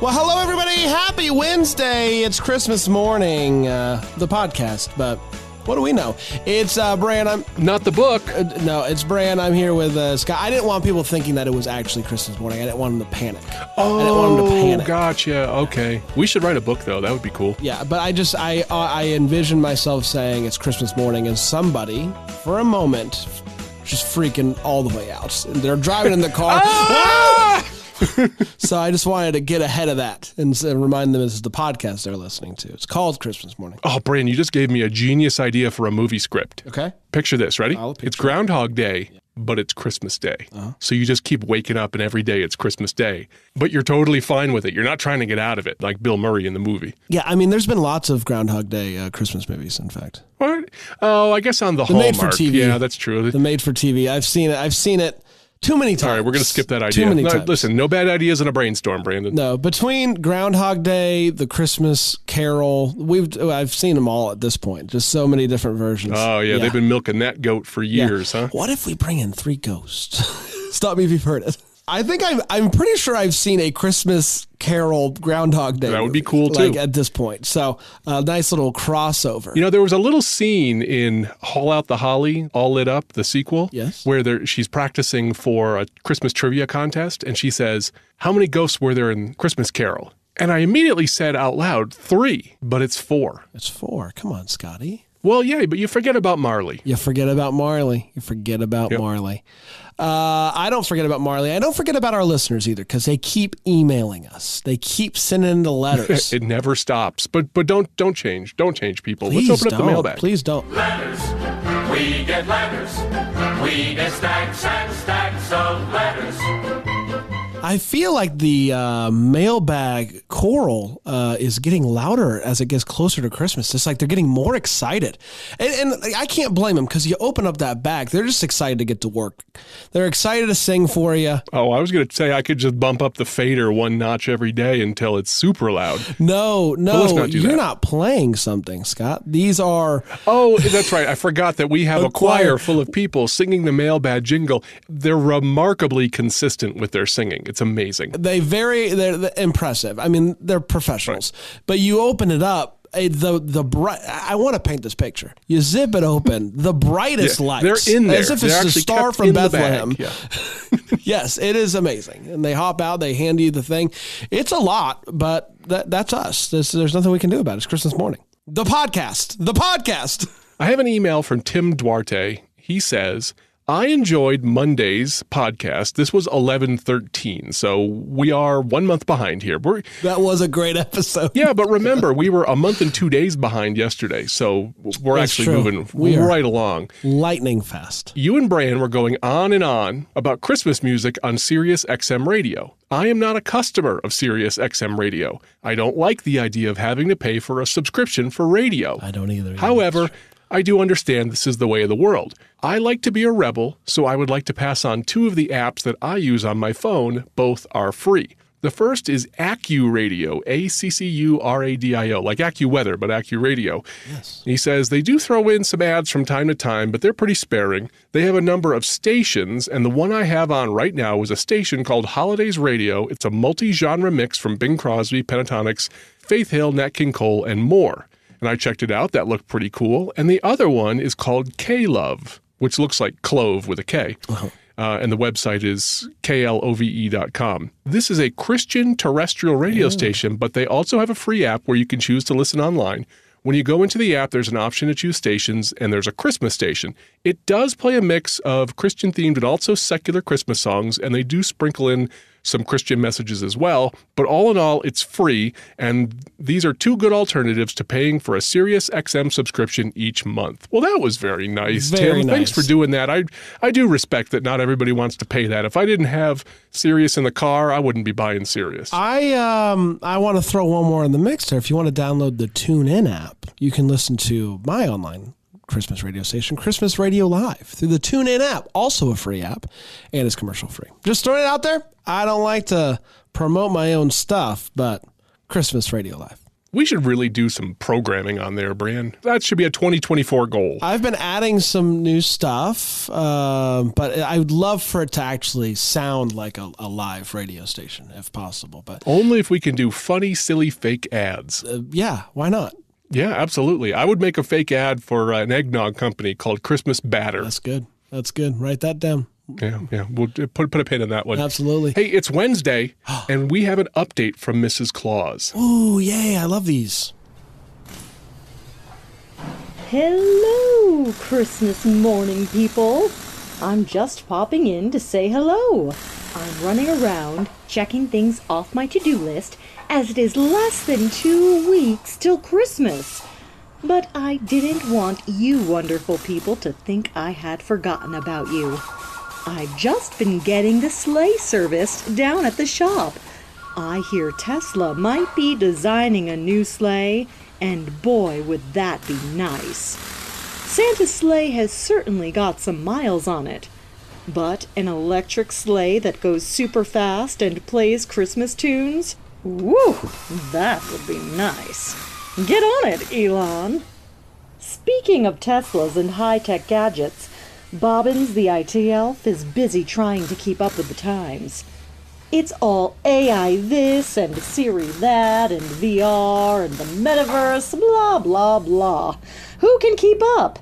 Well, hello, everybody. Happy Wednesday. It's Christmas morning, uh, the podcast, but what do we know? It's uh, Bran. I'm Not the book. uh, no, it's Bran. I'm here with uh, Scott. I didn't want people thinking that it was actually Christmas morning. I didn't want them to panic. Oh, I didn't want them to panic. gotcha. Okay. We should write a book, though. That would be cool. Yeah, but I just I uh, I envision myself saying it's Christmas morning and somebody for a moment just freaking all the way out. They're driving in the car. Ah! So I just wanted to get ahead of that and, and remind them this is the podcast they're listening to. It's called Christmas morning. Oh, Brian, you just gave me a genius idea for a movie script. Okay. Picture this. Ready? Picture It's Groundhog Day, but it's Christmas Day. Uh-huh. So you just keep waking up, and every day it's Christmas Day. But you're totally fine with it. You're not trying to get out of it, like Bill Murray in the movie. Yeah, I mean, there's been lots of Groundhog Day uh, Christmas movies. In fact, What? Oh, I guess on the, the Hallmark. made for TV. Yeah, that's true. The made for TV. I've seen it. I've seen it too many times. All right, we're going to skip that idea. Too many No, times. Listen, no bad ideas in a brainstorm, Brandon. No, between Groundhog Day, the Christmas Carol, we've I've seen them all at this point. Just so many different versions. Oh, yeah, they've been milking that goat for Yeah. years, huh? What if we bring in three ghosts? Stop me if you've heard it. I think I'm I'm pretty sure I've seen a Christmas Carol Groundhog Day. That would be movie, cool, Like too. at this point, so a nice little crossover. You know, there was a little scene in Haul Out the Holly, All Lit Up, the sequel, Yes. where there, she's practicing for a Christmas trivia contest, and she says, "How many ghosts were there in Christmas Carol?" And I immediately said out loud, three, but it's four. it's four. Come on, Scotty. Well, yeah, but you forget about Marley. You forget about Marley. You forget about Yep. Marley. Uh, I don't forget about Marley. I don't forget about our listeners either because they keep emailing us. They keep sending the letters. It never stops. But but don't don't change. Don't change, people. Please Let's open up don't. the mailbag. Please don't. letters. We get letters. We get stacks and stacks of letters. I feel like the uh, mailbag choral uh, is getting louder as it gets closer to Christmas. It's like they're getting more excited, and, and I can't blame them because you open up that bag, they're just excited to get to work. They're excited to sing for you. Oh, I was going to say I could just bump up the fader one notch every day until it's super loud. No, no, not you're that. not playing something, Scott. These are Oh, that's right. I forgot that we have A a, choir. choir. full of people singing the mailbag jingle. They're remarkably consistent with their singing. It's amazing. they very they're, they're impressive. I mean, they're professionals. But you open it up, eh, the the bright. I want to paint this picture. You zip it open, the brightest Yeah, lights. they're in there. as if it's a star from Bethlehem. Yeah. yes, it is amazing. And they hop out, they hand you the thing. It's a lot, but that, that's us. There's nothing we can do about it. It's Christmas morning. The podcast. The podcast. I have an email from Tim Duarte. He says, I enjoyed Monday's podcast. This was 1113, so we are one month behind here. We're, That was a great episode. yeah, but remember, we were a month and two days behind yesterday, so we're That's actually true. moving We right along. Lightning fast. You and Brian were going on and on about Christmas music on Sirius XM radio. I am not a customer of Sirius XM radio. I don't like the idea of having to pay for a subscription for radio. I don't either. However, I do understand this is the way of the world. I like to be a rebel, so I would like to pass on two of the apps that I use on my phone. Both are free. The first is AccuRadio, A C C U R A D I O, like AccuWeather, but AccuRadio. Yes. He says they do throw in some ads from time to time, but they're pretty sparing. They have a number of stations, and the one I have on right now is a station called Holidays Radio. It's a multi genre mix from Bing Crosby, Pentatonix, Faith Hill, Nat King Cole, and more. And I checked it out. That looked pretty cool. And the other one is called K Love, which looks like clove with a K. Uh, and the website is klove.com. This is a Christian terrestrial radio station, but they also have a free app where you can choose to listen online. When you go into the app, there's an option to choose stations, and there's a Christmas station. It does play a mix of Christian themed and also secular Christmas songs, and they do sprinkle in some Christian messages as well. But all in all, it's free, and these are two good alternatives to paying for a Sirius XM subscription each month. Well, that was very nice, Very Tim. Thanks for doing that. I I do respect that not everybody wants to pay that. If I didn't have Sirius in the car, I wouldn't be buying Sirius. I um I want to throw one more in the mix there. If you want to download the TuneIn app, you can listen to my online Christmas radio station, Christmas Radio Live, through the TuneIn app, also a free app, and it's commercial free. Just throwing it out there. I don't like to promote my own stuff, but Christmas Radio Live. We should really do some programming on there, Brian. That should be a 2024 goal. I've been adding some new stuff, um, but I would love for it to actually sound like a, a live radio station, if possible. But Only if we can do funny, silly, fake ads. uh, yeah, why not? Yeah, absolutely. I would make a fake ad for uh, an eggnog company called Christmas Batter. That's good. That's good. Write that down. Yeah, yeah. We'll uh, put put a pin in that one. Absolutely. Hey, it's Wednesday, and we have an update from Mrs. Claus. Ooh, yay! I love these. Hello, Christmas morning people. I'm just popping in to say hello. I'm running around checking things off my to do list as it is less than two weeks till Christmas. But I didn't want you wonderful people to think I had forgotten about you. I've just been getting the sleigh serviced down at the shop. I hear Tesla might be designing a new sleigh, and boy, would that be nice. Santa's sleigh has certainly got some miles on it, but an electric sleigh that goes super fast and plays Christmas tunes? Woo! That would be nice. Get on it, Elon. Speaking of Teslas and high tech gadgets, Bobbins the IT elf is busy trying to keep up with the times. It's all AI this and Siri that and VR and the metaverse, blah blah blah. Who can keep up?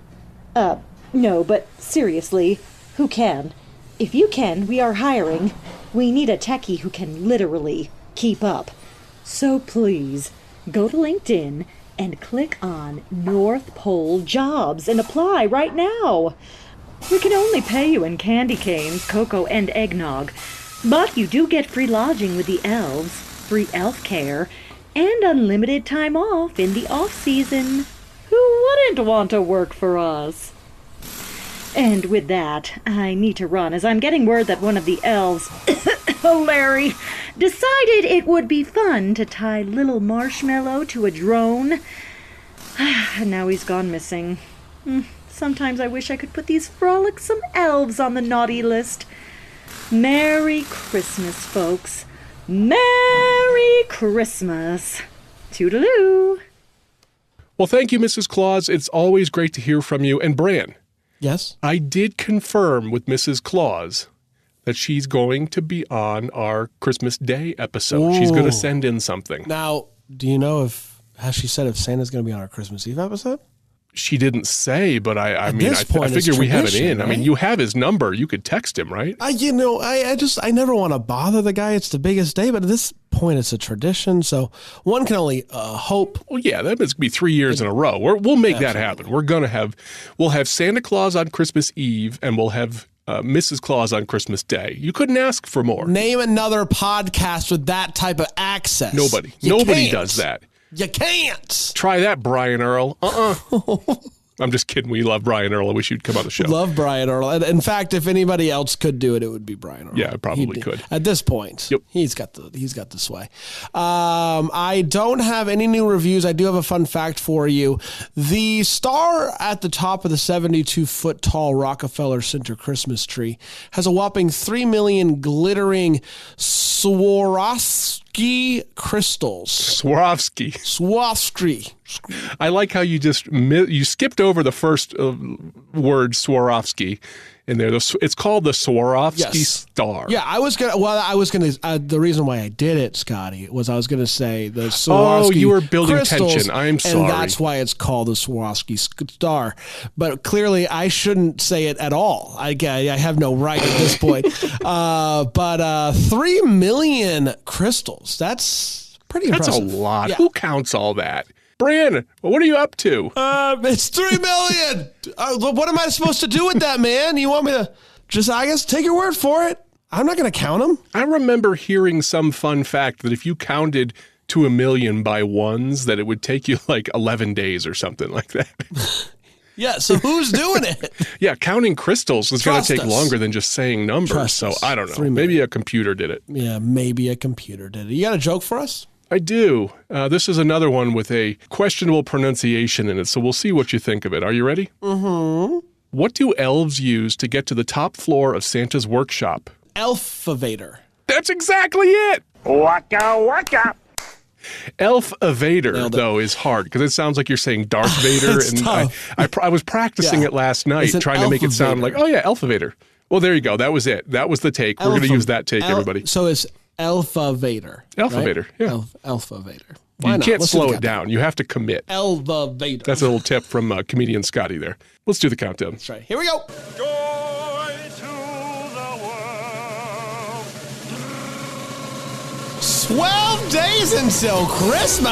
Uh, no, but seriously, who can? If you can, we are hiring. We need a techie who can literally keep up. So please, go to LinkedIn and click on North Pole Jobs and apply right now. We can only pay you in candy canes, cocoa, and eggnog, but you do get free lodging with the elves, free elf care, and unlimited time off in the off season. Who wouldn't want to work for us? And with that, I need to run as I'm getting word that one of the elves, oh Larry, decided it would be fun to tie little Marshmallow to a drone. and now he's gone missing. Hmm, Sometimes I wish I could put these frolicsome elves on the naughty list. Merry Christmas, folks. Merry Christmas. Toodaloo. Well, thank you, Mrs. Claus. It's always great to hear from you. And Bran, Yes. I did confirm with Mrs. Claus that she's going to be on our Christmas Day episode. She's going to send in something. Now, do you know if has she said if Santa's going to be on our Christmas Eve episode? She didn't say, but I, I At mean, I, I figure we have it in. I mean, you have his number. You could text him, right? I, you know, I, I just, I never want to bother the guy. It's the biggest day, but this point, it's a tradition. So one can only uh, hope. Well, yeah, that must be three years in a row. We're, we'll make that happen. We're gonna have, we'll have Santa Claus on Christmas Eve, and we'll have uh, Mrs. Claus on Christmas Day. You couldn't ask for more. Name another podcast with that type of access. Nobody, You nobody can't. does that. You can't. Try that, Brian Earl. Uh uh I'm just kidding. We love Brian Earl. I wish you'd come on the show. Love Brian Earl. And in fact, if anybody else could do it, it would be Brian Earl. Yeah, probably He'd- could. At this point, Yep. he's got the he's got the sway. Um, I don't have any new reviews. I do have a fun fact for you. The star at the top of the 72 foot tall Rockefeller Center Christmas tree has a whopping three million glittering Swarovski crystals. Swarovski. Swarovski. I like how you just you skipped over the first uh, word Swarovski in there. It's called the Swarovski Yes. star. Yeah, I was gonna. Well, I was gonna. Uh, the reason why I did it, Scotty, was I was gonna say the Swarovski. Oh, you were building tension. I'm sorry. and that's why it's called the Swarovski star. But clearly, I shouldn't say it at all. I, I have no right at this point. uh, but uh, three million crystals. That's pretty That's a lot. Yeah. Who counts all that? Brandon, what are you up to? Uh, it's three million. uh, what am I supposed to do with that, man? You want me to just, I guess, take your word for it? I'm not going to count them. I remember hearing some fun fact that if you counted to a million by ones, that it would take you like 11 days or something like that. Yeah. So who's doing it? yeah, counting crystals is going to take us. longer than just saying numbers. Trust so us. I don't know. Maybe a computer did it. yeah, maybe a computer did it. You got a joke for us? I do. Uh, this is another one with a questionable pronunciation in it, so we'll see what you think of it. Are you ready? Mm-hmm. What do elves use to get to the top floor of Santa's workshop? Elfavator. That's exactly it. Waka waka. Elf evader though is hard because it sounds like you're saying Darth Vader, It's and I, tough. I, pr- I was practicing Yeah. it last night, trying to make it sound like, oh yeah, elf evader. Well, there you go. That was it. That was the take. We're going to use that take, El- everybody. So it's Elfavator. Elfavator, right? Vader. Yeah. Alpha Vader. Why You not? can't Let's slow the it down. You have to commit. countdown. Elfavator. That's a little tip from uh, comedian Scotty there. Let's do the countdown. That's right. Here we go. Joy to the world. 12 days until Christmas.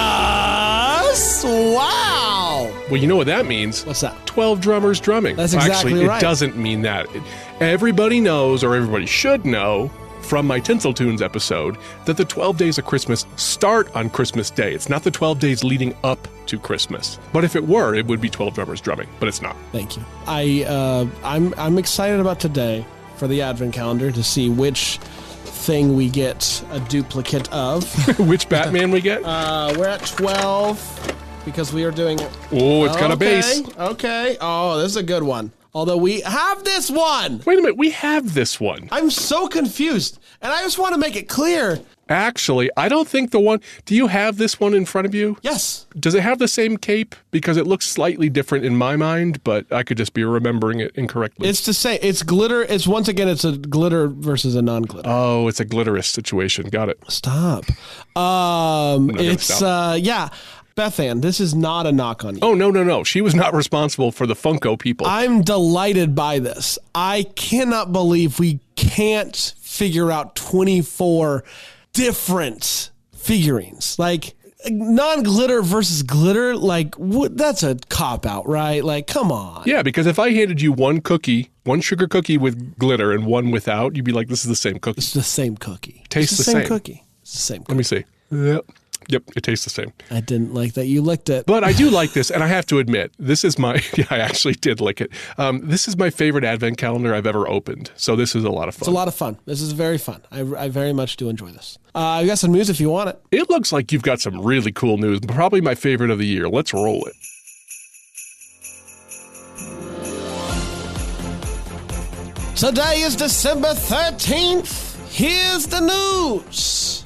Wow. Well, you know what that means. What's that? 12 drummers drumming. That's exactly Actually, right. it doesn't mean that. It- everybody knows, or everybody should know, from my Tinsel Tunes episode, that the 12 days of Christmas start on Christmas Day. It's not the 12 days leading up to Christmas. But if it were, it would be 12 drummers drumming, but it's not. Thank you. I uh, I'm I'm excited about today for the advent calendar to see which thing we get a duplicate of. Which Batman we get? uh, we're at 12 because we are doing oh, it's got okay, base. Okay. Oh, this is a good one. Although we have this one. Wait a minute, we have this one. I'm so confused. And I just want to make it clear. Actually, I don't think the one. Do you have this one in front of you? Yes. Does it have the same cape? Because it looks slightly different in my mind, but I could just be remembering it incorrectly. It's to say it's glitter. It's once again it's a glitter versus a non-glitter. oh, it's a glitterous situation. Got it. Stop. Um, it's stop. uh, yeah, Bethan. This is not a knock on you. Oh no no no! She was not responsible for the Funko people. I'm delighted by this. I cannot believe we can't figure out 24 different figurines. Like non-glitter versus glitter. Like what, that's a cop out, right? Like come on. yeah, because if I handed you one cookie, one sugar cookie with glitter and one without, you'd be like, "This is the same cookie." It's the same cookie. Tastes it's the the same. cookie. It's the same. cookie. Let me see. Yep, yep, it tastes the same. I didn't like that you licked it. But I do like this, and I have to admit, this is my. Yeah, I actually did lick it. Um, this is my favorite advent calendar I've ever opened. So this is a lot of fun. It's a lot of fun. This is very fun. I, I very much do enjoy this. Uh, I got some news if you want it. It looks like you've got some really cool news. Probably my favorite of the year. Let's roll it. Today is December 13th. Here's the news.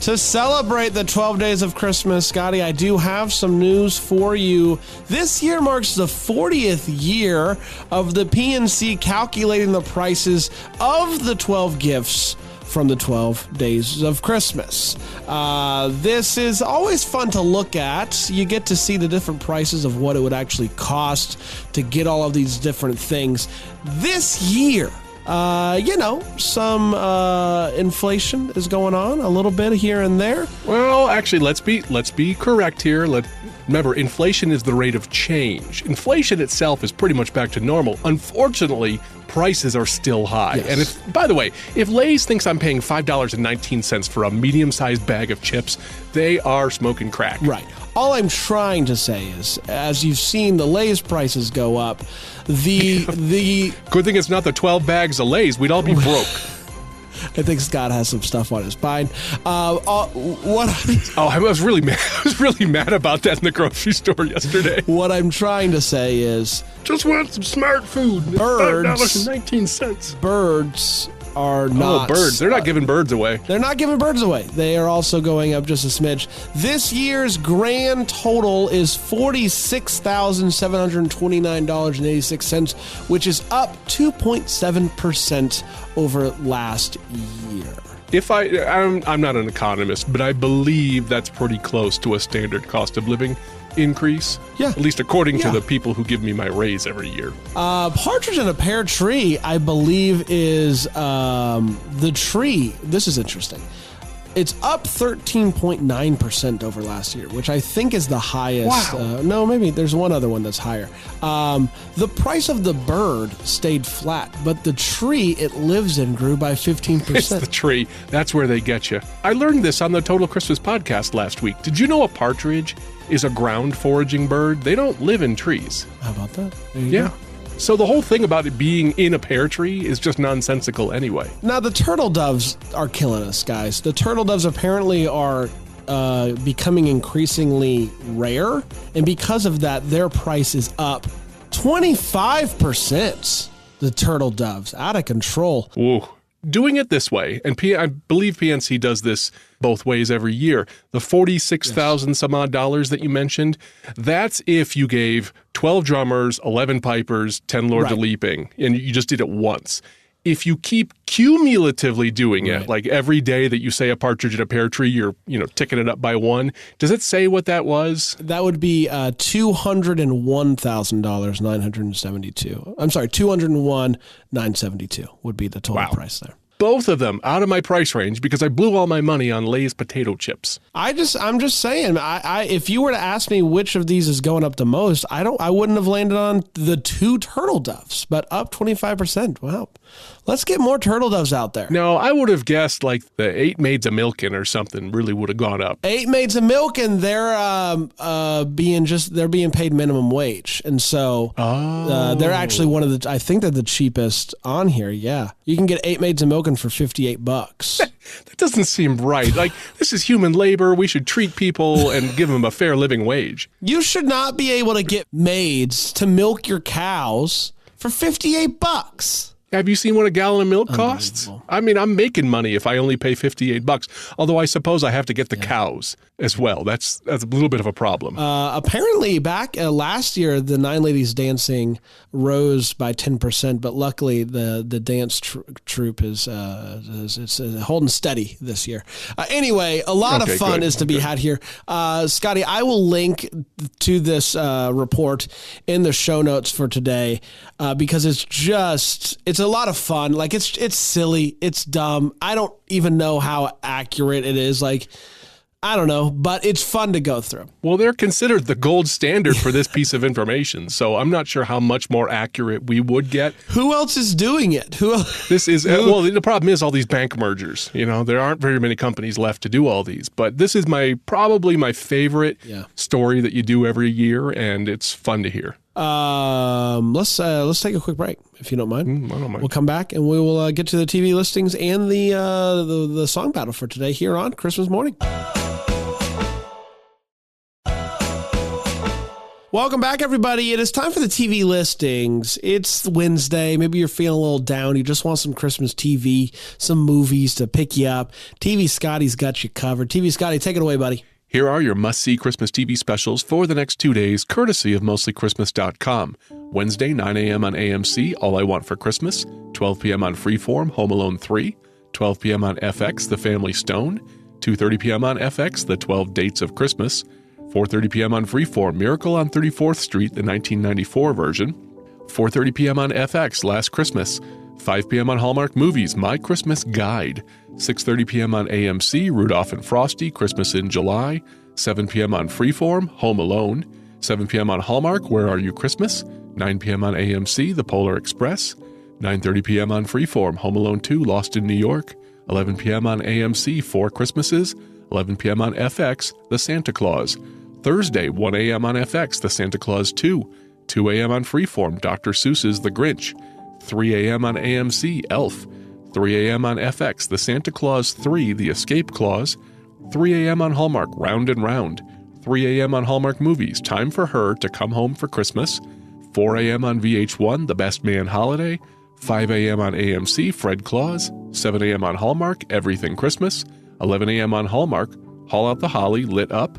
To celebrate the 12 days of Christmas, Scotty, I do have some news for you. This year marks the 40th year of the PNC calculating the prices of the 12 gifts from the 12 days of Christmas. Uh, this is always fun to look at. You get to see the different prices of what it would actually cost to get all of these different things. This year, uh, you know, some uh, inflation is going on a little bit here and there. Well, actually, let's be let's be correct here. Let remember, inflation is the rate of change. Inflation itself is pretty much back to normal. Unfortunately, prices are still high. Yes. And if, by the way, if Lay's thinks I'm paying five dollars and nineteen cents for a medium-sized bag of chips, they are smoking crack. Right. All I'm trying to say is, as you've seen the Lay's prices go up, the the Good thing it's not the twelve bags of Lay's. We'd all be broke. I think Scott has some stuff on his spine. Uh, uh, what oh, I was really mad. I was really mad about that in the grocery store yesterday. what I'm trying to say is, Just want some smart food. Birds. nineteen cents. birds are Oh, not birds! They're not giving birds away. They're not giving birds away. They are also going up just a smidge. This year's grand total is $46,729.86, which is up 2.7% over last year. If I, I'm, I'm not an economist, but I believe that's pretty close to a standard cost of living increase. Yeah. At least according Yeah. to the people who give me my raise every year. Uh, partridge in a pear tree, I believe, is um, the tree. This is interesting. It's up 13.9% over last year, which I think is the highest. Wow. Uh, no, maybe there's one other one that's higher. Um, the price of the bird stayed flat, but the tree it lives in grew by 15%. It's the tree. That's where they get you. I learned this on the Total Christmas podcast last week. Did you know a partridge is a ground foraging bird? They don't live in trees. How about that? Yeah. go. So the whole thing about it being in a pear tree is just nonsensical anyway. Now the turtle doves are killing us, guys. The turtle doves apparently are uh, becoming increasingly rare, and because of that, their price is up twenty five percent. The turtle doves out of control. Ooh. Doing it this way, and P- I believe PNC does this both ways every year. The forty-six thousand some odd dollars that you mentioned, that's if you gave twelve drummers, eleven pipers, ten lords of Right. leaping, and you just did it once. If you keep cumulatively doing it, like every day that you say a partridge in a pear tree, you're you know ticking it up by one. Does it say what that was? That would be uh, two hundred and one thousand dollars nine hundred and seventy two. I'm sorry, two hundred and one nine seventy two would be the total Wow. price there. Both of them out of my price range because I blew all my money on Lay's potato chips. I just, I'm just saying. I, I, if you were to ask me which of these is going up the most, I don't, I wouldn't have landed on the two turtle doves, but up 25 percent. Wow, let's get more turtle doves out there. No, I would have guessed like the eight maids of milking or something really would have gone up. Eight maids of milk, and they're um, uh, being just, they're being paid minimum wage, and so uh, they're actually one of the, I think they're the cheapest on here. Yeah, you can get eight maids of milking for 58 bucks. That doesn't seem right. Like this is human labor. We should treat people and give them a fair living wage. You should not be able to get maids to milk your cows for 58 bucks. Have you seen what a gallon of milk costs? I mean, I'm making money if I only pay 58 bucks. Although I suppose I have to get the cows as well. That's that's a little bit of a problem. Uh, apparently, back uh, last year, the Nine Ladies Dancing rose by 10%, but luckily the, the dance tr- troupe is, uh, is it's, uh, holding steady this year. Uh, anyway, a lot Okay, of fun good, is to be good. had here. Uh, Scotty, I will link to this uh, report in the show notes for today uh, because it's just, it's a lot of fun. Like, it's, it's silly, it's dumb. I don't even know how accurate it is. Like, I don't know, but it's fun to go through. well, they're considered the gold standard for this piece of information. So I'm not sure how much more accurate we would get. Who else is doing it? Who else? This is uh, well. The problem is all these bank mergers. You know, there aren't very many companies left to do all these. But this is my probably my favorite Yeah. story that you do every year, and it's fun to hear. Um, let's uh, let's take a quick break if you don't mind. Mm, don't mind. We'll come back and we will uh, get to the TV listings and the, uh, the the song battle for today here on Christmas morning. Welcome back, everybody. It is time for the TV listings. It's Wednesday. Maybe you're feeling a little down. You just want some Christmas TV, some movies to pick you up. TV Scotty's got you covered. TV Scotty, take it away, buddy. Here are your must see Christmas TV specials for the next two days, courtesy of mostlychristmas.com. Wednesday, 9 a.m. on AMC, All I Want for Christmas. 12 p.m. on Freeform, Home Alone 3. 12 p.m. on FX, The Family Stone. 2.30 p.m. on FX, The 12 Dates of Christmas. 4.30 p.m. on Freeform, Miracle on 34th Street, the 1994 version. 4:30 p.m. on FX Last Christmas. 5 p.m. on Hallmark Movies My Christmas Guide. 6:30 p.m. on AMC Rudolph and Frosty Christmas in July. 7 p.m. on Freeform Home Alone. 7 p.m. on Hallmark Where Are You Christmas? 9 p.m. on AMC The Polar Express. 9:30 p.m. on Freeform Home Alone 2 Lost in New York. 11 p.m. on AMC Four Christmases. 11 p.m. on FX The Santa Claus. Thursday 1 a.m. on FX The Santa Claus 2. 2 a.m. on Freeform, Dr. Seuss's The Grinch. 3 a.m. on AMC, Elf. 3 a.m. on FX, The Santa Claus 3, The Escape Clause. 3 a.m. on Hallmark, Round and Round. 3 a.m. on Hallmark Movies, Time for Her to Come Home for Christmas. 4 a.m. on VH1, The Best Man Holiday. 5 a.m. on AMC, Fred Claus. 7 a.m. on Hallmark, Everything Christmas. 11 a.m. on Hallmark, Haul Out the Holly, Lit Up.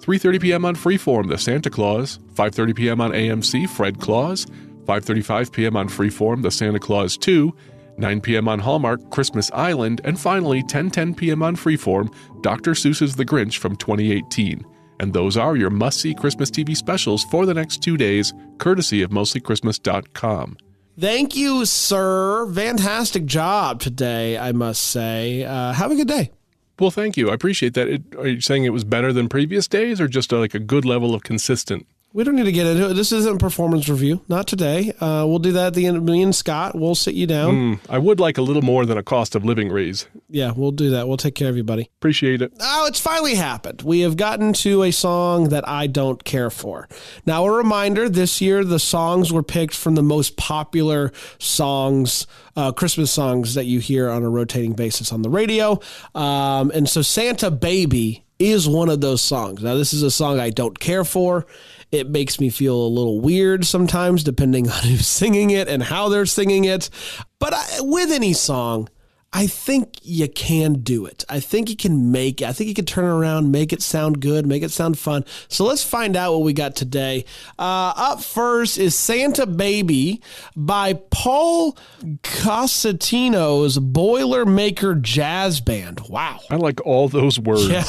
3:30 p.m. on Freeform, The Santa Claus. 5:30 p.m. on AMC, Fred Claus. 5:35 p.m. on Freeform, The Santa Claus 2. 9 p.m. on Hallmark, Christmas Island, and finally 10:10 p.m. on Freeform, Dr. Seuss's The Grinch from 2018. And those are your must-see Christmas TV specials for the next 2 days, courtesy of mostlychristmas.com. Thank you, sir. Fantastic job today, I must say. Uh, have a good day. Well, thank you. I appreciate that. It, are you saying it was better than previous days or just a, like a good level of consistent? We don't need to get into it. This isn't a performance review. Not today. Uh, we'll do that at the end. Of me and Scott, we'll sit you down. Hmm, I would like a little more than a cost of living raise. Yeah, we'll do that. We'll take care of you, buddy. Appreciate it. Oh, it's finally happened. We have gotten to a song that I don't care for. Now, a reminder this year, the songs were picked from the most popular songs, uh, Christmas songs that you hear on a rotating basis on the radio. Um, and so, Santa Baby is one of those songs. Now, this is a song I don't care for. It makes me feel a little weird sometimes, depending on who's singing it and how they're singing it. But I, with any song, I think you can do it. I think you can make it. I think you can turn it around, make it sound good, make it sound fun. So let's find out what we got today. Uh, up first is Santa Baby by Paul Cosentino's Boilermaker Jazz Band. Wow. I like all those words. Yeah.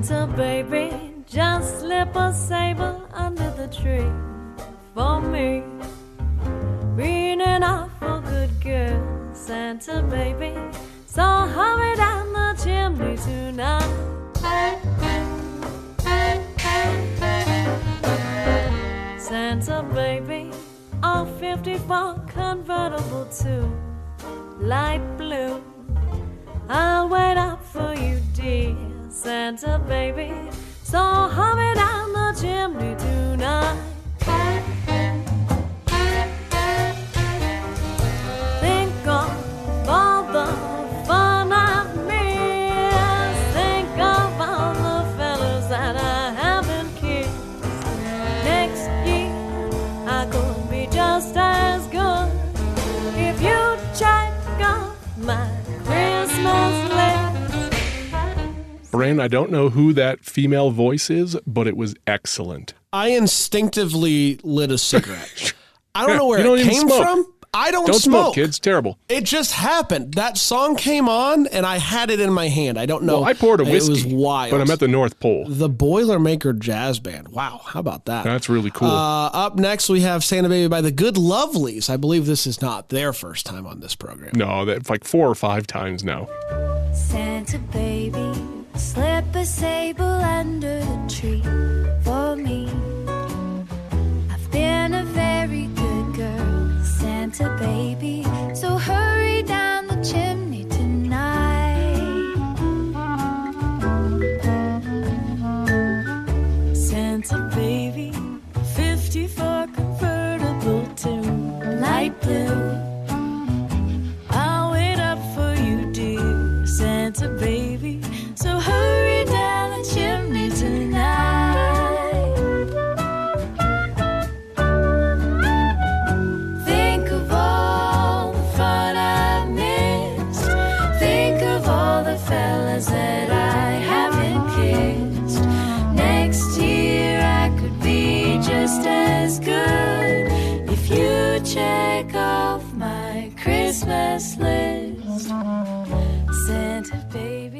Santa baby, just slip a sable under the tree for me. Being an awful good girl, Santa baby. So hurry down the chimney tonight. Santa baby, a 54 convertible to light blue. I'll wait up for you, dear Santa baby. So hurry down the chimney tonight. List. Bran, I don't know who that female voice is, but it was excellent. I instinctively lit a cigarette. I don't know where don't it came smoke. from. I don't, Don't smoke. smoke, kids. Terrible. It just happened. That song came on, and I had it in my hand. I don't know. Well, I poured a It was wild. but I'm at the North Pole. the Boilermaker Jazz Band. Wow, how about that? That's really cool. Uh, up next, we have Santa Baby by the Good Lovelies. I believe this is not their first time on this program. no, that's like four or five times now. Santa baby, slip a sable under the tree for me.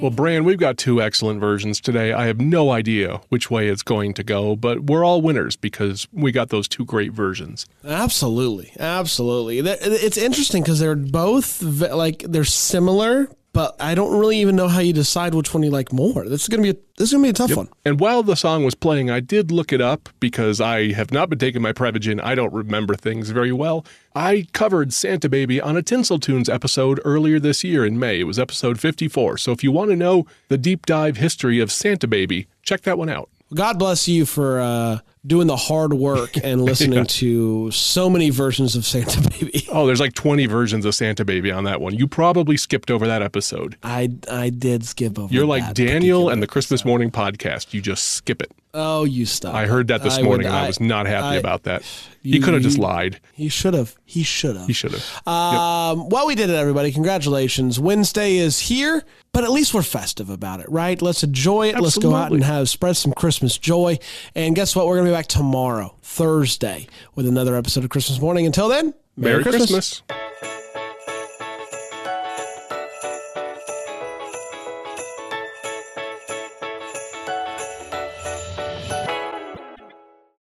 Well, Bran, we've got two excellent versions today. I have no idea which way it's going to go, but we're all winners because we got those two great versions. Absolutely, absolutely. It's interesting because they're both like they're similar, but I don't really even know how you decide which one you like more. This is gonna be a, this is gonna be a tough one. And while the song was playing, I did look it up because I have not been taking my Prevagen. I don't remember things very well. I covered Santa Baby on a Tinsel Tunes episode earlier this year in May. It was episode 54. So if you want to know the deep dive history of Santa Baby, check that one out. God bless you for uh, doing the hard work and listening to so many versions of Santa Baby. Oh, there's like 20 versions of Santa Baby on that one. You probably skipped over that episode. I I did skip over. You're like Daniel and the Christmas episode. Morning podcast. You just skip it. Oh, you stop. I heard that this I morning would- and I was not happy I- about that. He could have just lied. He should have. He should have. He should have. Um, well, we did it, everybody. Congratulations. Wednesday is here, but at least we're festive about it, right? Let's enjoy it. Let's go out and have spread some Christmas joy. And guess what? We're going to be back tomorrow, Thursday, with another episode of Christmas Morning. Until then, Merry Christmas.